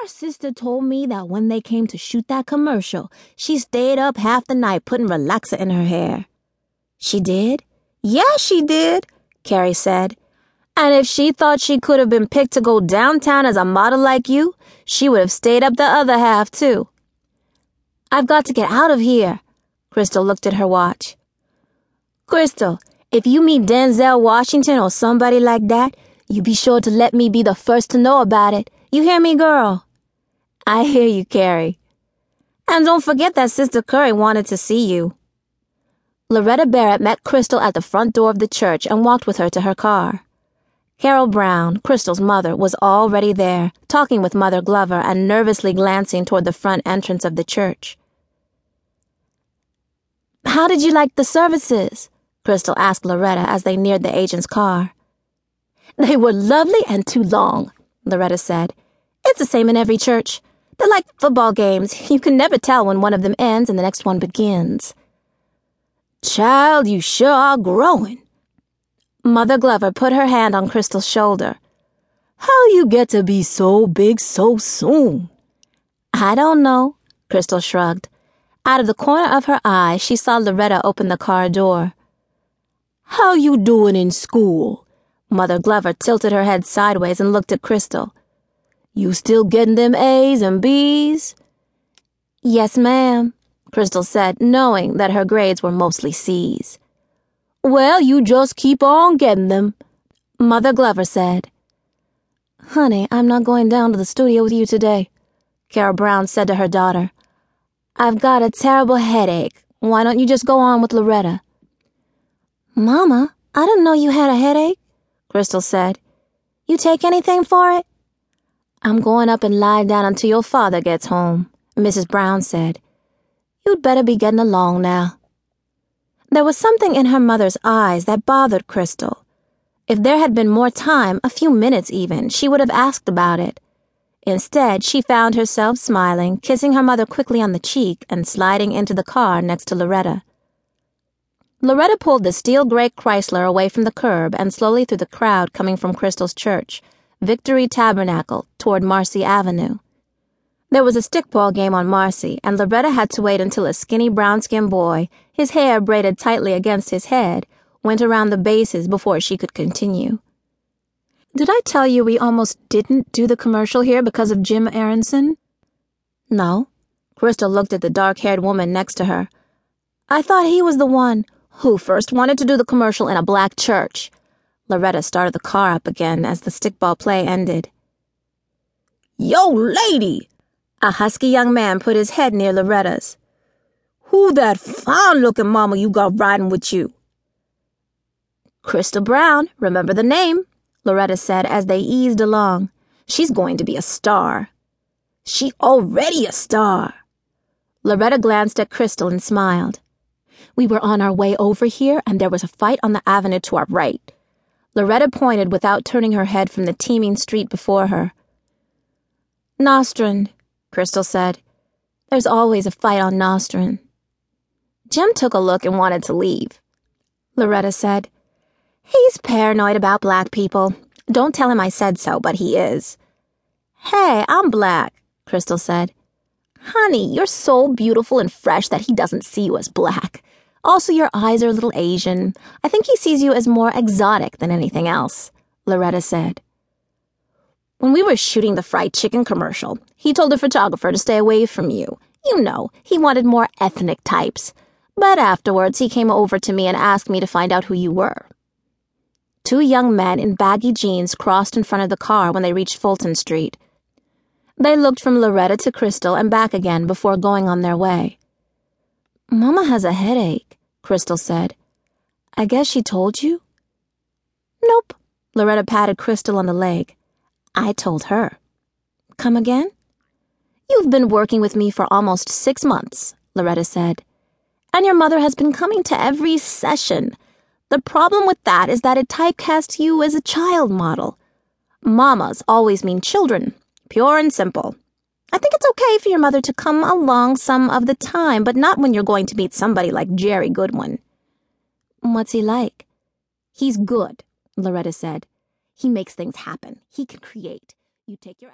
Our sister told me that when they came to shoot that commercial, she stayed up half the night putting relaxer in her hair. She did? Yeah, she did, Carrie said. And if she thought she could have been picked to go downtown as a model like you, she would have stayed up the other half, too. I've got to get out of here. Crystal looked at her watch. Crystal, if you meet Denzel Washington or somebody like that, you be sure to let me be the first to know about it. You hear me, girl? I hear you, Carrie. And don't forget that Sister Curry wanted to see you. Loretta Barrett met Crystal at the front door of the church and walked with her to her car. Carol Brown, Crystal's mother, was already there, talking with Mother Glover and nervously glancing toward the front entrance of the church. How did you like the services? Crystal asked Loretta as they neared the agent's car. They were lovely and too long, Loretta said. It's the same in every church. They're like football games. You can never tell when one of them ends and the next one begins. Child, you sure are growing. Mother Glover put her hand on Crystal's shoulder. How you get to be so big so soon? I don't know, Crystal shrugged. Out of the corner of her eye, she saw Loretta open the car door. How you doing in school? Mother Glover tilted her head sideways and looked at Crystal. You still getting them A's and B's? Yes, ma'am, Crystal said, knowing that her grades were mostly C's. Well, you just keep on getting them, Mother Glover said. Honey, I'm not going down to the studio with you today, Carol Brown said to her daughter. I've got a terrible headache. Why don't you just go on with Loretta? Mama, I didn't know you had a headache, Crystal said. You take anything for it? I'm going up and lie down until your father gets home, Mrs. Brown said. You'd better be getting along now. There was something in her mother's eyes that bothered Crystal. If there had been more time, a few minutes even, she would have asked about it. Instead, she found herself smiling, kissing her mother quickly on the cheek, and sliding into the car next to Loretta. Loretta pulled the steel gray Chrysler away from the curb and slowly through the crowd coming from Crystal's church, Victory Tabernacle, toward Marcy Avenue. There was a stickball game on Marcy, and Loretta had to wait until a skinny brown skinned boy, his hair braided tightly against his head, went around the bases before she could continue. Did I tell you we almost didn't do the commercial here because of Jim Aronson? No. Crystal looked at the dark haired woman next to her. I thought he was the one who first wanted to do the commercial in a black church. Loretta started the car up again as the stickball play ended. Yo, lady! A husky young man put his head near Loretta's. Who that fine looking mama you got riding with you? Crystal Brown, remember the name, Loretta said as they eased along. She's going to be a star. She already a star. Loretta glanced at Crystal and smiled. We were on our way over here, and there was a fight on the avenue to our right. Loretta pointed without turning her head from the teeming street before her. Nostrand, Crystal said. There's always a fight on Nostrand. Jim took a look and wanted to leave. Loretta said, He's paranoid about black people. Don't tell him I said so, but he is. Hey, I'm black, Crystal said. Honey, you're so beautiful and fresh that he doesn't see you as black. Also, your eyes are a little Asian. I think he sees you as more exotic than anything else, Loretta said. When we were shooting the fried chicken commercial, he told the photographer to stay away from you. You know, he wanted more ethnic types. But afterwards, he came over to me and asked me to find out who you were. Two young men in baggy jeans crossed in front of the car when they reached Fulton Street. They looked from Loretta to Crystal and back again before going on their way. Mama has a headache, Crystal said. I guess she told you? Nope. Loretta patted Crystal on the leg. I told her. Come again? You've been working with me for almost six months, Loretta said. And your mother has been coming to every session. The problem with that is that it typecasts you as a child model. Mamas always mean children, pure and simple. I think it's okay for your mother to come along some of the time, but not when you're going to meet somebody like Jerry Goodwin. What's he like? He's good, Loretta said. He makes things happen. He can create. You take your